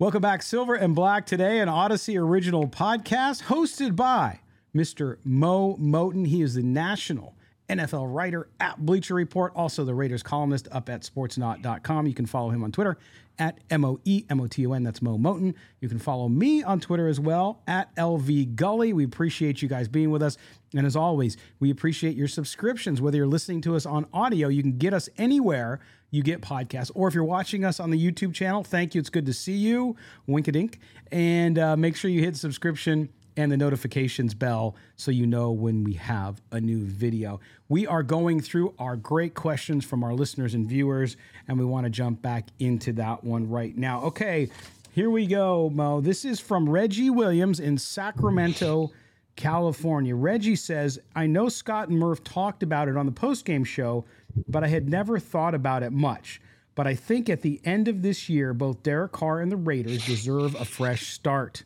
Welcome back, Silver and Black, today, an Odyssey original podcast hosted by Mr. Mo Moton. He is the national NFL writer at Bleacher Report, also the Raiders columnist up at sportsnaut.com. You can follow him on Twitter at M O E M O T O N. That's Mo Moton. You can follow me on Twitter as well at LV Gully. We appreciate you guys being with us. And as always, we appreciate your subscriptions. Whether you're listening to us on audio, you can get us anywhere you get podcasts. Or if you're watching us on the YouTube channel, thank you. It's good to see you. Wink a dink. And uh, make sure you hit subscription and the notifications bell so you know when we have a new video. We are going through our great questions from our listeners and viewers, and we want to jump back into that one right now. Okay, here we go, Mo. This is from Reggie Williams in Sacramento. California. Reggie says, I know Scott and Murph talked about it on the postgame show, but I had never thought about it much. But I think at the end of this year, both Derek Carr and the Raiders deserve a fresh start.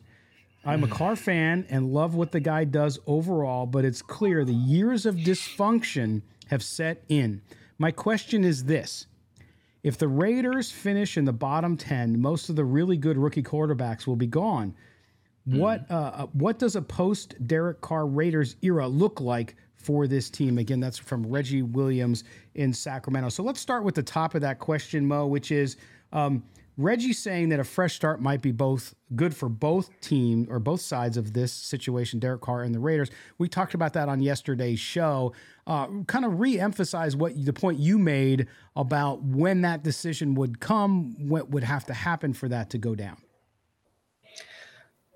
I'm a Carr fan and love what the guy does overall, but it's clear the years of dysfunction have set in. My question is this if the Raiders finish in the bottom 10, most of the really good rookie quarterbacks will be gone. What uh, what does a post Derek Carr Raiders era look like for this team? Again, that's from Reggie Williams in Sacramento. So let's start with the top of that question, Mo, which is um, Reggie saying that a fresh start might be both good for both team or both sides of this situation, Derek Carr and the Raiders. We talked about that on yesterday's show. Uh, kind of re-emphasize what the point you made about when that decision would come, what would have to happen for that to go down.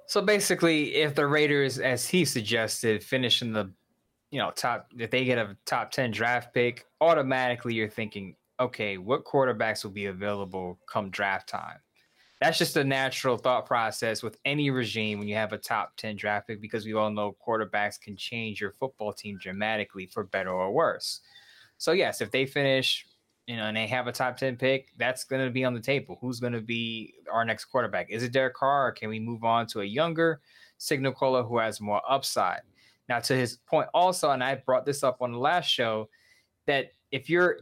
So basically, if the Raiders, as he suggested, finish in the you know top, if they get a top ten draft pick, automatically you're thinking, okay, what quarterbacks will be available come draft time? That's just a natural thought process with any regime when you have a top 10 draft pick because we all know quarterbacks can change your football team dramatically for better or worse. So, yes, if they finish, you know, and they have a top 10 pick, that's going to be on the table. Who's going to be our next quarterback? Is it Derek Carr or can we move on to a younger signal caller who has more upside? Now, to his point also, and I brought this up on the last show, that if you're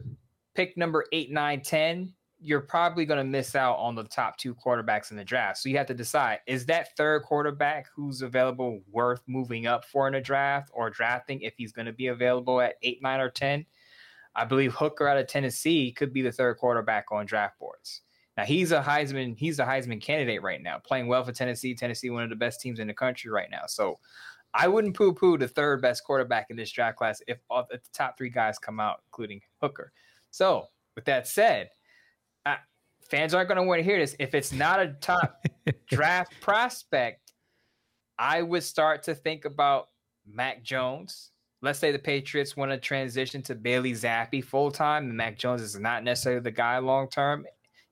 pick number eight, nine, 10, you're probably going to miss out on the top two quarterbacks in the draft. So you have to decide is that third quarterback who's available worth moving up for in a draft or drafting if he's going to be available at eight, nine, or 10? I believe Hooker out of Tennessee could be the third quarterback on draft boards. Now he's a Heisman, he's a Heisman candidate right now, playing well for Tennessee. Tennessee, one of the best teams in the country right now. So I wouldn't poo-poo the third best quarterback in this draft class if, if the top three guys come out, including Hooker. So with that said, uh, fans aren't going to want to hear this. If it's not a top draft prospect, I would start to think about Mac Jones. Let's say the Patriots want to transition to Bailey Zappe full time, and Mac Jones is not necessarily the guy long term.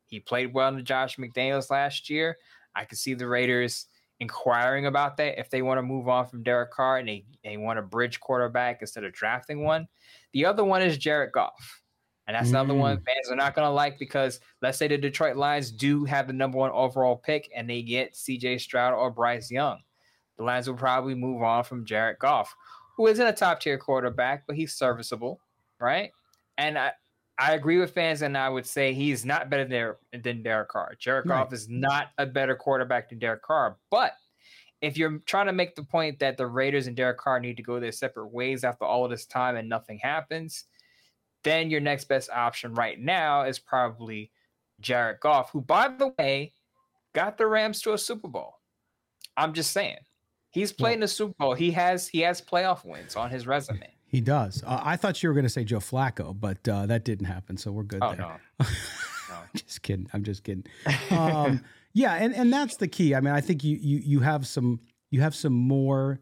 He played well in Josh McDaniels last year. I could see the Raiders inquiring about that if they want to move on from Derek Carr and they, they want a bridge quarterback instead of drafting one. The other one is Jared Goff. And that's mm. another one mm. fans are not going to like because let's say the Detroit Lions do have the number one overall pick and they get CJ Stroud or Bryce Young. The Lions will probably move on from Jared Goff, who isn't a top tier quarterback, but he's serviceable, right? And I, I agree with fans, and I would say he's not better than, than Derek Carr. Jared right. Goff is not a better quarterback than Derek Carr. But if you're trying to make the point that the Raiders and Derek Carr need to go their separate ways after all of this time and nothing happens, then your next best option right now is probably Jared Goff, who, by the way, got the Rams to a Super Bowl. I'm just saying, he's played in a Super Bowl. He has he has playoff wins on his resume. He does. Uh, I thought you were going to say Joe Flacco, but uh, that didn't happen, so we're good Oh there. no, no. just kidding. I'm just kidding. Um, yeah, and and that's the key. I mean, I think you you you have some you have some more.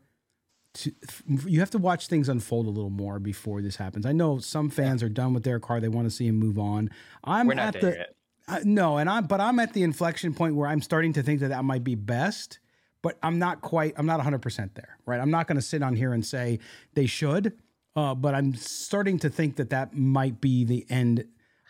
To, you have to watch things unfold a little more before this happens. I know some fans are done with their car; they want to see him move on. I'm We're not at there the yet. uh, no, and I'm but I'm at the inflection point where I'm starting to think that that might be best, but I'm not quite. I'm not 100 percent there. Right? I'm not going to sit on here and say they should, uh, but I'm starting to think that that might be the end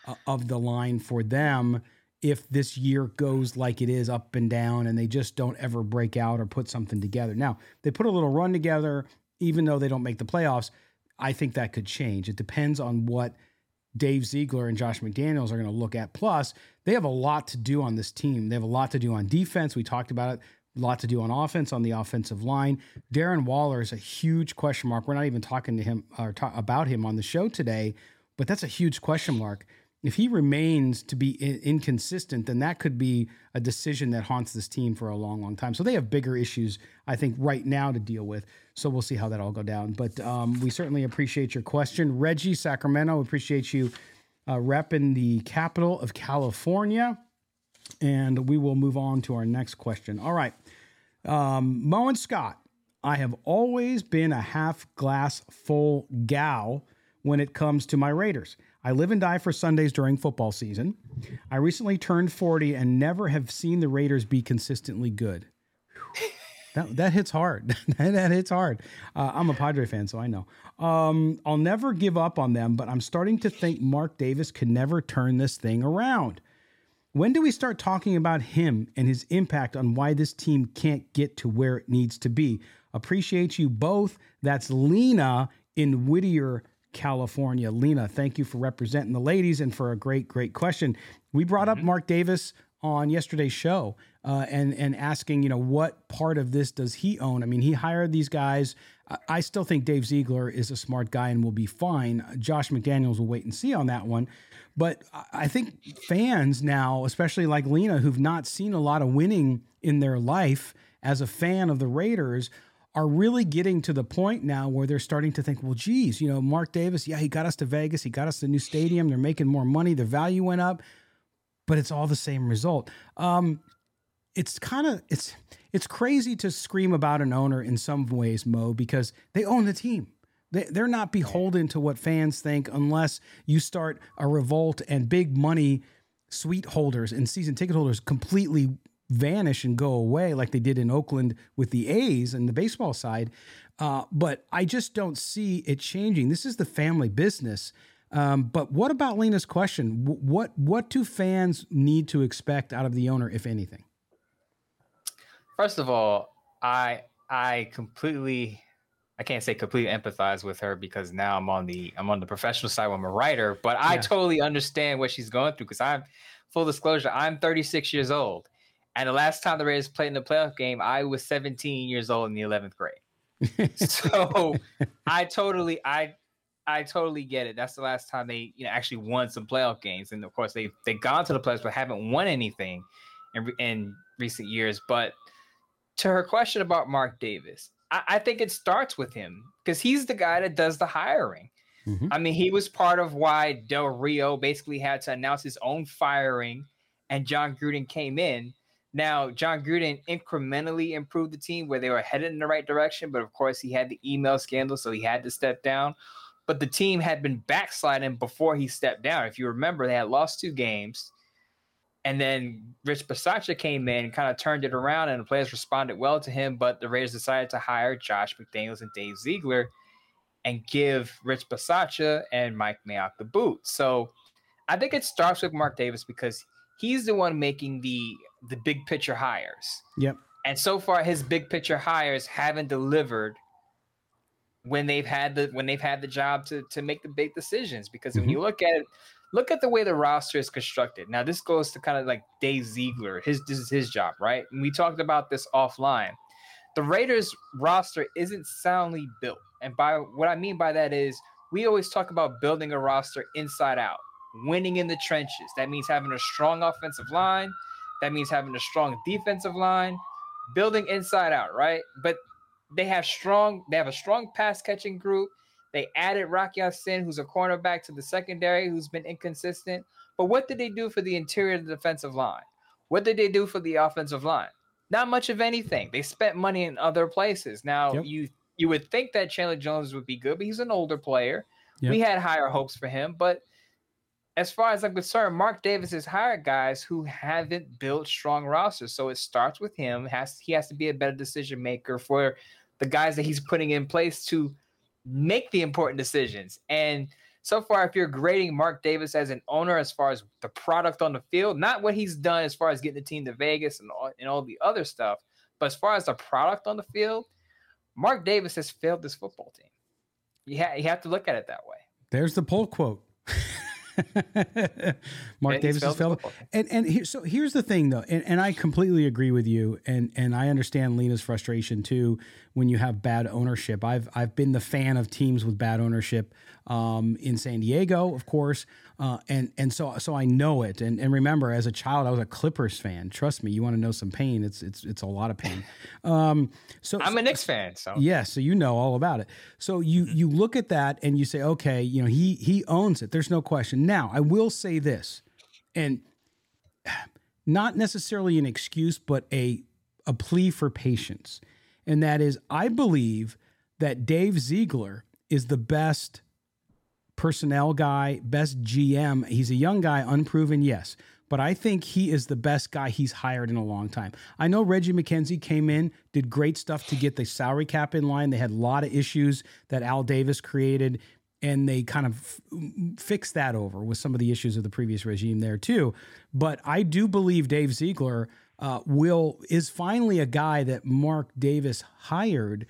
uh, of the line for them if this year goes like it is up and down and they just don't ever break out or put something together. Now, they put a little run together even though they don't make the playoffs. I think that could change. It depends on what Dave Ziegler and Josh McDaniels are going to look at. Plus, they have a lot to do on this team. They have a lot to do on defense. We talked about it. Lot to do on offense on the offensive line. Darren Waller is a huge question mark. We're not even talking to him or about him on the show today, but that's a huge question mark. If he remains to be in- inconsistent, then that could be a decision that haunts this team for a long, long time. So they have bigger issues, I think, right now to deal with. So we'll see how that all go down. But um, we certainly appreciate your question, Reggie Sacramento. Appreciate you uh, repping the capital of California. And we will move on to our next question. All right. Um, Mo and Scott, I have always been a half glass full gal when it comes to my Raiders. I live and die for Sundays during football season. I recently turned 40 and never have seen the Raiders be consistently good. That, that hits hard. that hits hard. Uh, I'm a Padre fan, so I know. Um, I'll never give up on them, but I'm starting to think Mark Davis could never turn this thing around. When do we start talking about him and his impact on why this team can't get to where it needs to be? Appreciate you both. That's Lena in Whittier, California. Lena, thank you for representing the ladies and for a great, great question. We brought up Mark Davis on yesterday's show uh, and and asking, you know, what part of this does he own? I mean, he hired these guys. I still think Dave Ziegler is a smart guy and will be fine. Josh McDaniels will wait and see on that one. But I- think fans now, especially like Lena, who've not seen a lot of winning in their life as a fan of the Raiders, are really getting to the point now where they're starting to think, well, geez, you know, Mark Davis, yeah, he got us to Vegas, he got us the new stadium, they're making more money, the value went up, but it's all the same result. Um, it's kind of it's it's crazy to scream about an owner in some ways, Mo, because they own the team. They, they're not beholden to what fans think unless you start a revolt and big money suite holders and season ticket holders completely vanish and go away like they did in Oakland with the A's and the baseball side. Uh, but I just don't see it changing. This is the family business. Um, but what about Lena's question? What what do fans need to expect out of the owner, if anything? First of all, I I completely I can't say completely empathize with her because now I'm on the I'm on the professional side. I'm a writer, but I Yeah. totally understand what she's going through because I'm full disclosure, I'm 36 years old. And the last time the Raiders played in the playoff game, I was 17 years old in the 11th grade. so I totally I I totally get it. That's the last time they you know actually won some playoff games, and of course they they gone to the playoffs but haven't won anything in in recent years. But to her question about Mark Davis, I, I think it starts with him because he's the guy that does the hiring. Mhm. I mean, he was part of why Del Rio basically had to announce his own firing, and Jon Gruden came in. Now, Jon Gruden incrementally improved the team where they were headed in the right direction, but of course, he had the email scandal, so he had to step down. But the team had been backsliding before he stepped down. If you remember, they had lost two games, and then Rich Bisaccia came in, kind of turned it around, and the players responded well to him. But the Raiders decided to hire Josh McDaniels and Dave Ziegler and give Rich Bisaccia and Mike Mayock the boot. So I think it starts with Mark Davis because he's the one making the the big picture hires. Yep. And so far his big picture hires haven't delivered when they've had the when they've had the job to to make the big decisions because when Mhm. you look at it look at the way the roster is constructed. Now this goes to kind of like Dave Ziegler. His this is his job, right? And we talked about this offline. The Raiders roster isn't soundly built. And by what I mean by that is we always talk about building a roster inside out, winning in the trenches. That means having a strong offensive line. That means having a strong defensive line, building inside out, right? But they have strong, they have a strong pass catching group. They added Rock Ya-Sin, who's a cornerback to the secondary, who's been inconsistent. But what did they do for the interior of the defensive line? What did they do for the offensive line? Not much of anything. They spent money in other places. Now yep. you you would think that Chandler Jones would be good, but he's an older player. Yep. We had higher hopes for him, but as far as I'm concerned, Mark Davis has hired guys who haven't built strong rosters. So it starts with him. Has he has to be a better decision maker for the guys that he's putting in place to make the important decisions. And so far, if you're grading Mark Davis as an owner as far as the product on the field, not what he's done as far as getting the team to Vegas and all, and all the other stuff, but as far as the product on the field, Mark Davis has failed this football team. You, ha- you have to look at it that way. There's the poll quote. Mark yeah, Davis has failed. And and here, so here's the thing though, and, and I completely agree with you, and and I understand Lena's frustration too when you have bad ownership. I've I've been the fan of teams with bad ownership um, in San Diego, of course, uh, and and so so I know it. And and remember, as a child, I was a Clippers fan. Trust me, you want to know some pain? It's it's it's a lot of pain. Um, so I'm a Knicks fan, so yeah, so you know all about it. So you you look at that and you say, okay, you know he he owns it. There's no question. Now I will say this, and not necessarily an excuse, but a a plea for patience and that is I believe that Dave Ziegler is the best personnel guy, best GM. He's a young guy, unproven, yes, but I think he is the best guy he's hired in a long time. I know Reggie McKenzie came in, did great stuff to get the salary cap in line. They had a lot of issues that Al Davis created. And they kind of f- fixed that over with some of the issues of the previous regime there too. But I do believe Dave Ziegler uh, will is finally a guy that Mark Davis hired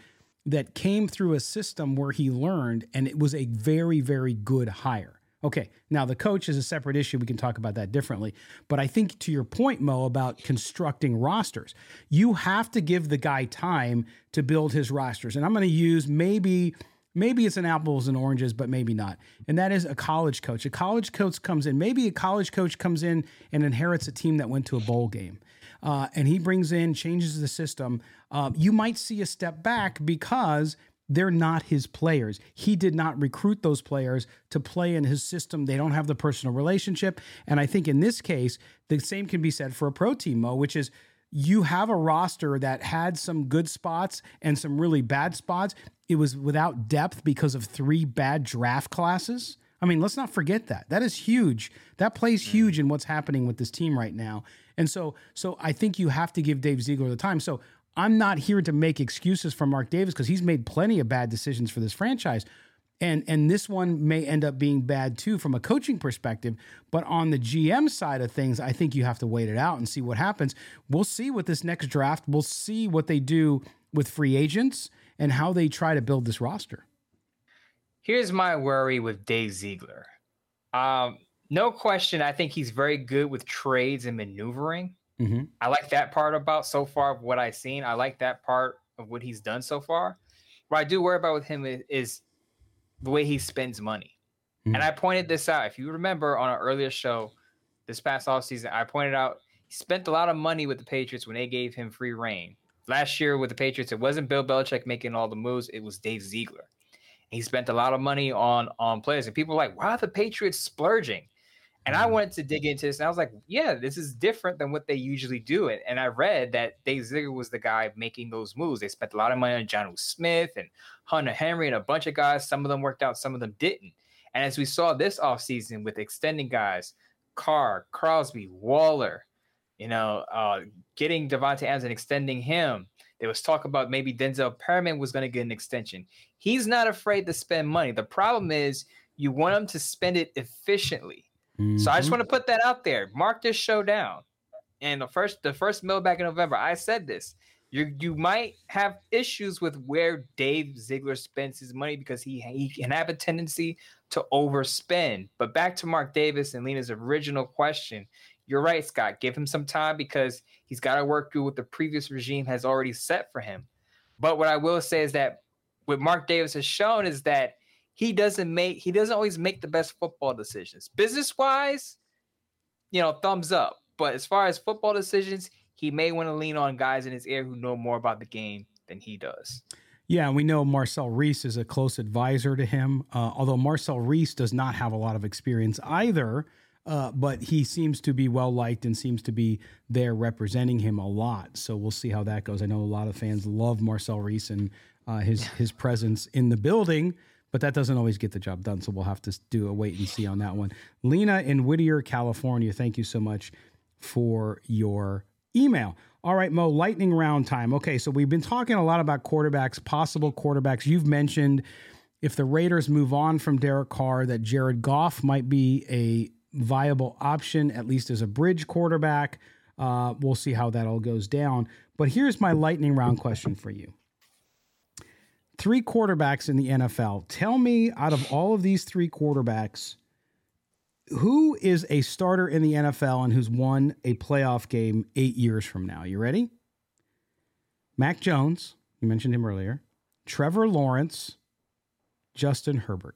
that came through a system where he learned, and it was a very, very good hire. Okay, now the coach is a separate issue. We can talk about that differently. But I think to your point, Mo, about constructing rosters, you have to give the guy time to build his rosters. And I'm going to use maybe maybe it's an apples and oranges, but maybe not. And that is a college coach. A college coach comes in, maybe a college coach comes in and inherits a team that went to a bowl game uh, and he brings in, changes the system, uh, you might see a step back because they're not his players. He did not recruit those players to play in his system. They don't have the personal relationship. And I think in this case, the same can be said for a pro team, Mo, which is you have a roster that had some good spots and some really bad spots. It was without depth because of three bad draft classes. I mean, let's not forget that. That is huge. That plays mm. huge in what's happening with this team right now. And so, so I think you have to give Dave Ziegler the time. So I'm not here to make excuses for Mark Davis because he's made plenty of bad decisions for this franchise. And, and this one may end up being bad too from a coaching perspective. But on the GM side of things, I think you have to wait it out and see what happens. We'll see with this next draft. We'll see what they do with free agents and how they try to build this roster. Here's my worry with Dave Ziegler. Um, no question. I think he's very good with trades and maneuvering. Mm-hmm. I like that part about so far of what I've seen. I like that part of what he's done so far. What I do worry about with him is, is the way he spends money. Mm-hmm. And I pointed this out. If you remember on an earlier show this past off season, I pointed out he spent a lot of money with the Patriots when they gave him free reign. Last year with the Patriots, it wasn't Bill Belichick making all the moves, it was Dave Ziegler. He spent a lot of money on on players, and people are like, why are the Patriots splurging? And I mm-hmm. wanted to dig into this, and I was like, yeah, this is different than what they usually do. And, and I read that Dave Ziegler was the guy making those moves. They spent a lot of money on Jonnu Smith and Hunter Henry and a bunch of guys. Some of them worked out, some of them didn't. And as we saw this offseason with extending guys, Carr, Crosby, Waller, you know, uh, getting Davante Adams and extending him. There was talk about maybe Denzel Perryman was going to get an extension. He's not afraid to spend money. The problem is you want him to spend it efficiently. Mm-hmm. So I just mm-hmm. want to put that out there. Mark this show down. And the first the first mill back in November, I said this. You you might have issues with where Dave Ziegler spends his money because he he can have a tendency to overspend. But back to Mark Davis and Lena's original question, you're right, Scott. Give him some time because he's got to work through what the previous regime has already set for him. But what I will say is that what Mark Davis has shown is that he doesn't make he doesn't always make the best football decisions. Business wise, you know, thumbs up. But as far as football decisions, he may want to lean on guys in his ear who know more about the game than he does. Yeah, we know Marcel Reese is a close advisor to him, uh, although Marcel Reese does not have a lot of experience either. Uh, but he seems to be well liked and seems to be there representing him a lot. So we'll see how that goes. I know a lot of fans love Marcel Reese and uh, his his presence in the building, but that doesn't always get the job done. So we'll have to do a wait and see on that one. Lena in Whittier, California, thank you so much for your email. All right, Mo, lightning round time. Okay, so we've been talking a lot about quarterbacks, possible quarterbacks. You've mentioned if the Raiders move on from Derek Carr, that Jared Goff might be a viable option, at least as a bridge quarterback. Uh, we'll see how that all goes down. But here's my lightning round question for you three quarterbacks in the NFL. Tell me, out of all of these three quarterbacks, who is a starter in the NFL and who's won a playoff game eight years from now? You ready? Mac Jones, you mentioned him earlier, Trevor Lawrence, Justin Herbert.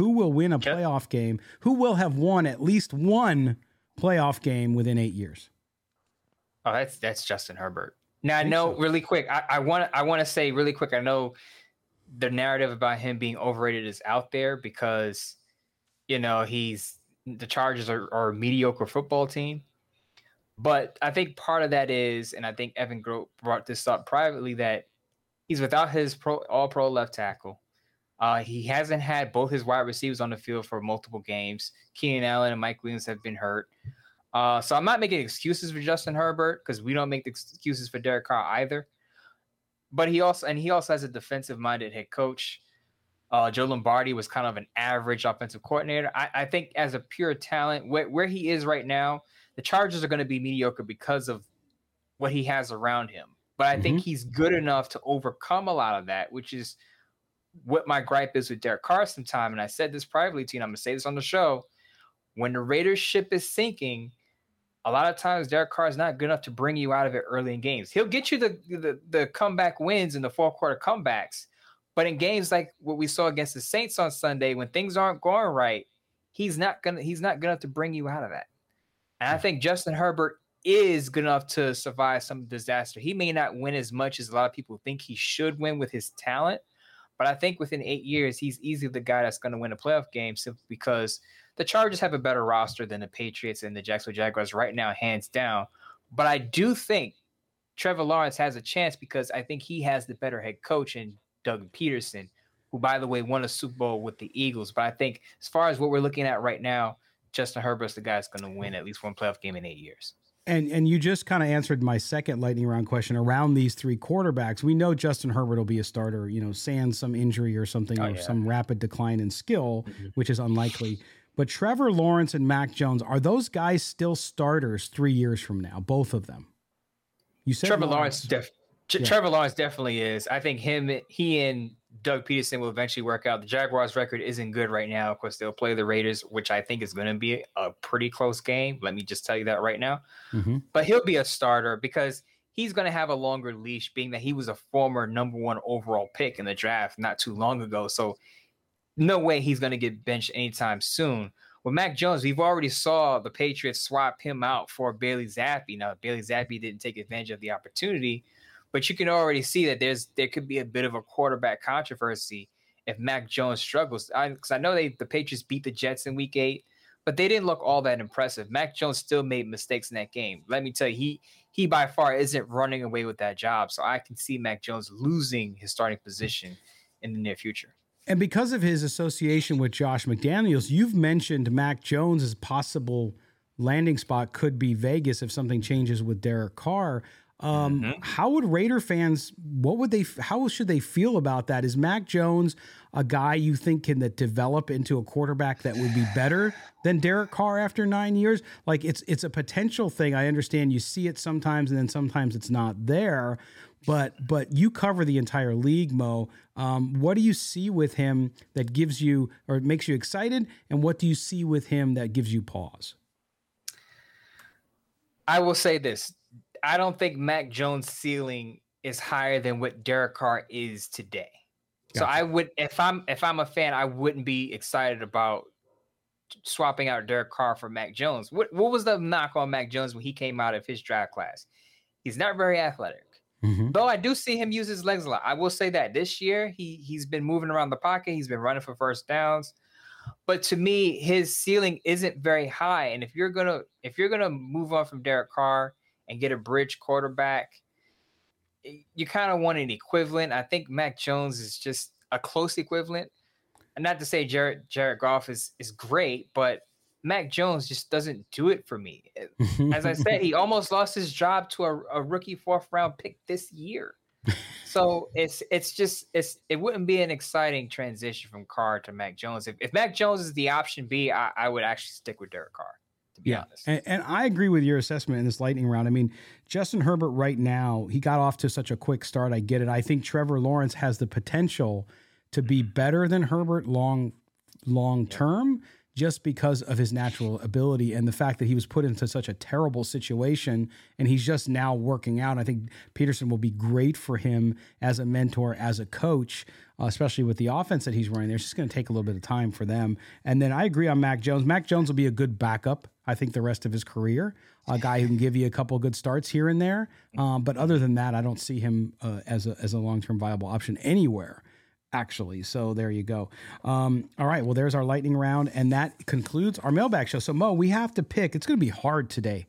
Who will win a playoff game? Who will have won at least one playoff game within eight years? Oh, that's that's Justin Herbert. Now I know so. really quick. I want I want to say really quick. I know the narrative about him being overrated is out there because you know he's the Chargers are, are a mediocre football team. But I think part of that is, and I think Evan Grote brought this up privately, that he's without his pro, all pro left tackle. Uh, he hasn't had both his wide receivers on the field for multiple games. Keenan Allen and Mike Williams have been hurt. Uh, so I'm not making excuses for Justin Herbert because we don't make the excuses for Derek Carr either. But he also and he also has a defensive-minded head coach. Uh, Joe Lombardi was kind of an average offensive coordinator. I, I think as a pure talent, where, where he is right now, the Chargers are going to be mediocre because of what he has around him. But I mm-hmm. think he's good enough to overcome a lot of that, which is – what my gripe is with Derek Carr sometime, and I said this privately to you, and I'm gonna say this on the show. When the Raiders ship is sinking, a lot of times Derek Carr is not good enough to bring you out of it early in games. He'll get you the the, the comeback wins in the fourth quarter comebacks, but in games like what we saw against the Saints on Sunday, when things aren't going right, he's not gonna he's not good enough to bring you out of that. And I think Justin Herbert is good enough to survive some disaster. He may not win as much as a lot of people think he should win with his talent, but I think within eight years, he's easily the guy that's going to win a playoff game simply because the Chargers have a better roster than the Patriots and the Jacksonville Jaguars right now, hands down. But I do think Trevor Lawrence has a chance because I think he has the better head coach in Doug Pederson, who, by the way, won a Super Bowl with the Eagles. But I think as far as what we're looking at right now, Justin Herbert's the guy that's going to win at least one playoff game in eight years. And and you just kind of answered my second lightning round question around these three quarterbacks. We know Justin Herbert will be a starter, you know, sans some injury or something oh, or yeah. some rapid decline in skill, mm-hmm. which is unlikely. But Trevor Lawrence and Mac Jones, are those guys still starters three years from now? Both of them. You said Trevor Lawrence, Lawrence def- yeah. Trevor Lawrence definitely is. I think him, he and Doug Pederson will eventually work out. The Jaguars' record isn't good right now. Of course, they'll play the Raiders, which I think is going to be a pretty close game. Let me just tell you that right now. Mm-hmm. But he'll be a starter because he's going to have a longer leash, being that he was a former number one overall pick in the draft not too long ago. So, no way he's going to get benched anytime soon. With Mac Jones, we've already saw the Patriots swap him out for Bailey Zappe. Now, Bailey Zappe didn't take advantage of the opportunity but you can already see that there's there could be a bit of a quarterback controversy if Mac Jones struggles. Because I, I, know they the Patriots beat the Jets in Week Eight, but they didn't look all that impressive. Mac Jones still made mistakes in that game. Let me tell you, he he by far isn't running away with that job. So I can see Mac Jones losing his starting position in the near future. And because of his association with Josh McDaniels, you've mentioned Mac Jones' as possible landing spot could be Vegas if something changes with Derek Carr. Um, Mm-hmm. How would Raider fans? What would they? How should they feel about that? Is Mac Jones a guy you think can that develop into a quarterback that would be better than Derek Carr after nine years? Like it's it's a potential thing. I understand you see it sometimes, and then sometimes it's not there. But but you cover the entire league, Mo. Um, what do you see with him that gives you or makes you excited, and what do you see with him that gives you pause? I will say this: I don't think Mac Jones' ceiling is higher than what Derek Carr is today. So I would, if I'm if I'm a fan, I wouldn't be excited about swapping out Derek Carr for Mac Jones. What what was the knock on Mac Jones when he came out of his draft class? He's not very athletic. Mm-hmm. Though I do see him use his legs a lot. I will say that this year he he's been moving around the pocket. He's been running for first downs. But to me, his ceiling isn't very high. And if you're gonna if you're gonna move on from Derek Carr and get a bridge quarterback, you kind of want an equivalent. I think Mac Jones is just a close equivalent. And not to say Jared Jared Goff is is great, but Mac Jones just doesn't do it for me. Eh, as I said, he almost lost his job to a, a rookie fourth round pick this year. So it's it's just it's it wouldn't be an exciting transition from Carr to Mac Jones. If, if Mac Jones is the option B, I, I would actually stick with Derek Carr. To be honest, And, and I agree with your assessment in this lightning round. I mean, Justin Herbert right now, he got off to such a quick start. I get it. I think Trevor Lawrence has the potential to be better than Herbert long long term just because of his natural ability and the fact that he was put into such a terrible situation and he's just now working out. I think Pederson will be great for him as a mentor, as a coach, uh, especially with the offense that he's running there. It's just going to take a little bit of time for them. And then I agree on Mac Jones. Mac Jones will be a good backup, I think, the rest of his career. A guy who can give you a couple of good starts here and there. Um, but other than that, I don't see him uh, as a, as a long term viable option anywhere actually. So there you go. Um, all right. Well, there's our lightning round, and that concludes our mailbag show. So Mo, we have to pick. It's going to be hard today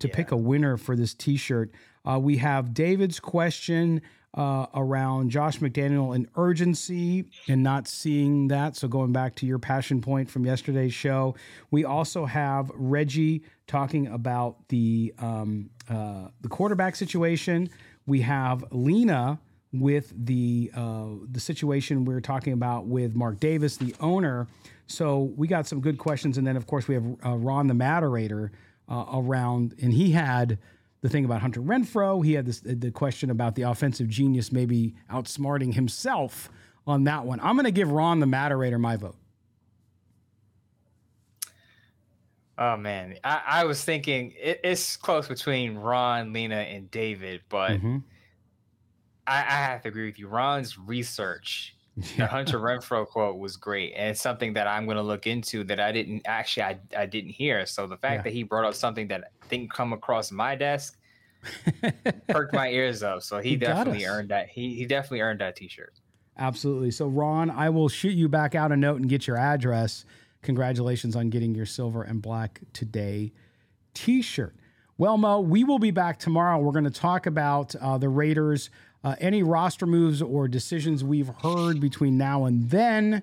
to pick a winner for this T-shirt. Uh, we have David's question uh, around Josh McDaniel and urgency and not seeing that. So going back to your passion point from yesterday's show, we also have Reggie talking about the um, uh, the quarterback situation. We have Lena with the uh, the situation we are talking about with Mark Davis, the owner. So we got some good questions, and then of course we have uh, Ron, the moderator, uh, around, and he had the thing about Hunter Renfrow. He had this the question about the offensive genius maybe outsmarting himself on that one. I'm going to give Ron, the moderator, my vote. Oh man, I, I was thinking it, it's close between Ron, Lena, and David, but Mm-hmm. I, I have to agree with you. Ron's research, the Hunter Renfrow quote was great, and it's something that I'm going to look into that I didn't actually I, I didn't hear. So the fact Yeah. that he brought up something that didn't come across my desk perked my ears up. So he, He definitely earned that. He he definitely earned that T-shirt. Absolutely. So, Ron, I will shoot you back out a note and get your address. Congratulations on getting your silver and black today t shirt. Well, Mo, we will be back tomorrow. We're going to talk about uh, the Raiders, uh, any roster moves or decisions we've heard between now and then.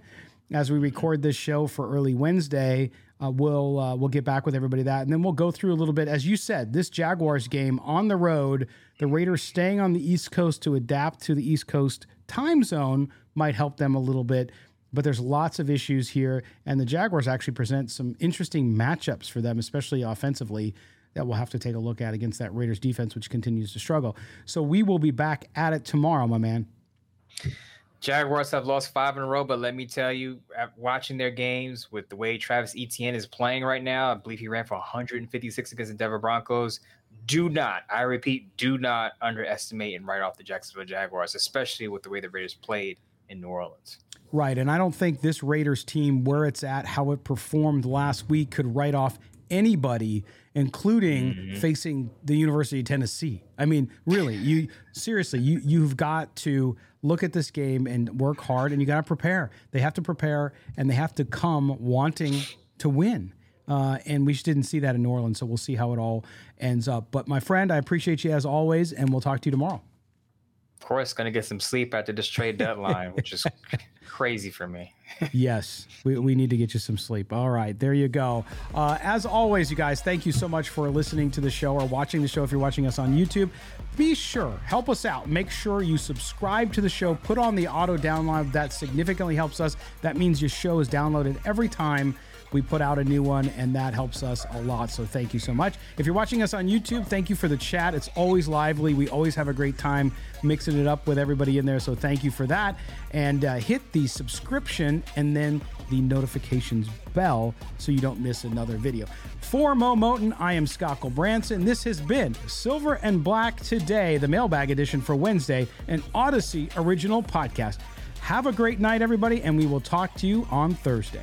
As we record this show for early Wednesday, uh, we'll uh, we'll get back with everybody that, and then we'll go through a little bit. As you said, this Jaguars game on the road, the Raiders staying on the East Coast to adapt to the East Coast time zone might help them a little bit. But there's lots of issues here, and the Jaguars actually present some interesting matchups for them, especially offensively, that we'll have to take a look at against that Raiders defense, which continues to struggle. So we will be back at it tomorrow, my man. Jaguars have lost five in a row, but let me tell you, watching their games with the way Travis Etienne is playing right now, I believe he ran for 156 against the Denver Broncos. Do not, I repeat, do not underestimate and write off the Jacksonville Jaguars, especially with the way the Raiders played in New Orleans. Right. And I don't think this Raiders team, where it's at, how it performed last week, could write off anybody, including facing the University of Tennessee. I mean, really, you seriously, you you've got to look at this game and work hard and you got to prepare. They have to prepare and they have to come wanting to win. Uh, and we just didn't see that in New Orleans, so we'll see how it all ends up. But my friend, I appreciate you as always, and we'll talk to you tomorrow. Of course, going to get some sleep after this trade deadline, which is crazy for me. yes, we, we need to get you some sleep. All right, there you go. Uh, as always, you guys, thank you so much for listening to the show or watching the show if you're watching us on YouTube. Be sure, help us out. Make sure you subscribe to the show, put on the auto download. That significantly helps us. That means your show is downloaded every time we put out a new one, and that helps us a lot. So thank you so much. If you're watching us on YouTube, thank you for the chat. It's always lively. We always have a great time mixing it up with everybody in there. So thank you for that. And uh, hit the subscription and then the notifications bell so you don't miss another video. For Mo Moton, I am Scott Gulbransen. This has been Silver and Black Today, the mailbag edition for Wednesday, an Odyssey original podcast. Have a great night, everybody, and we will talk to you on Thursday.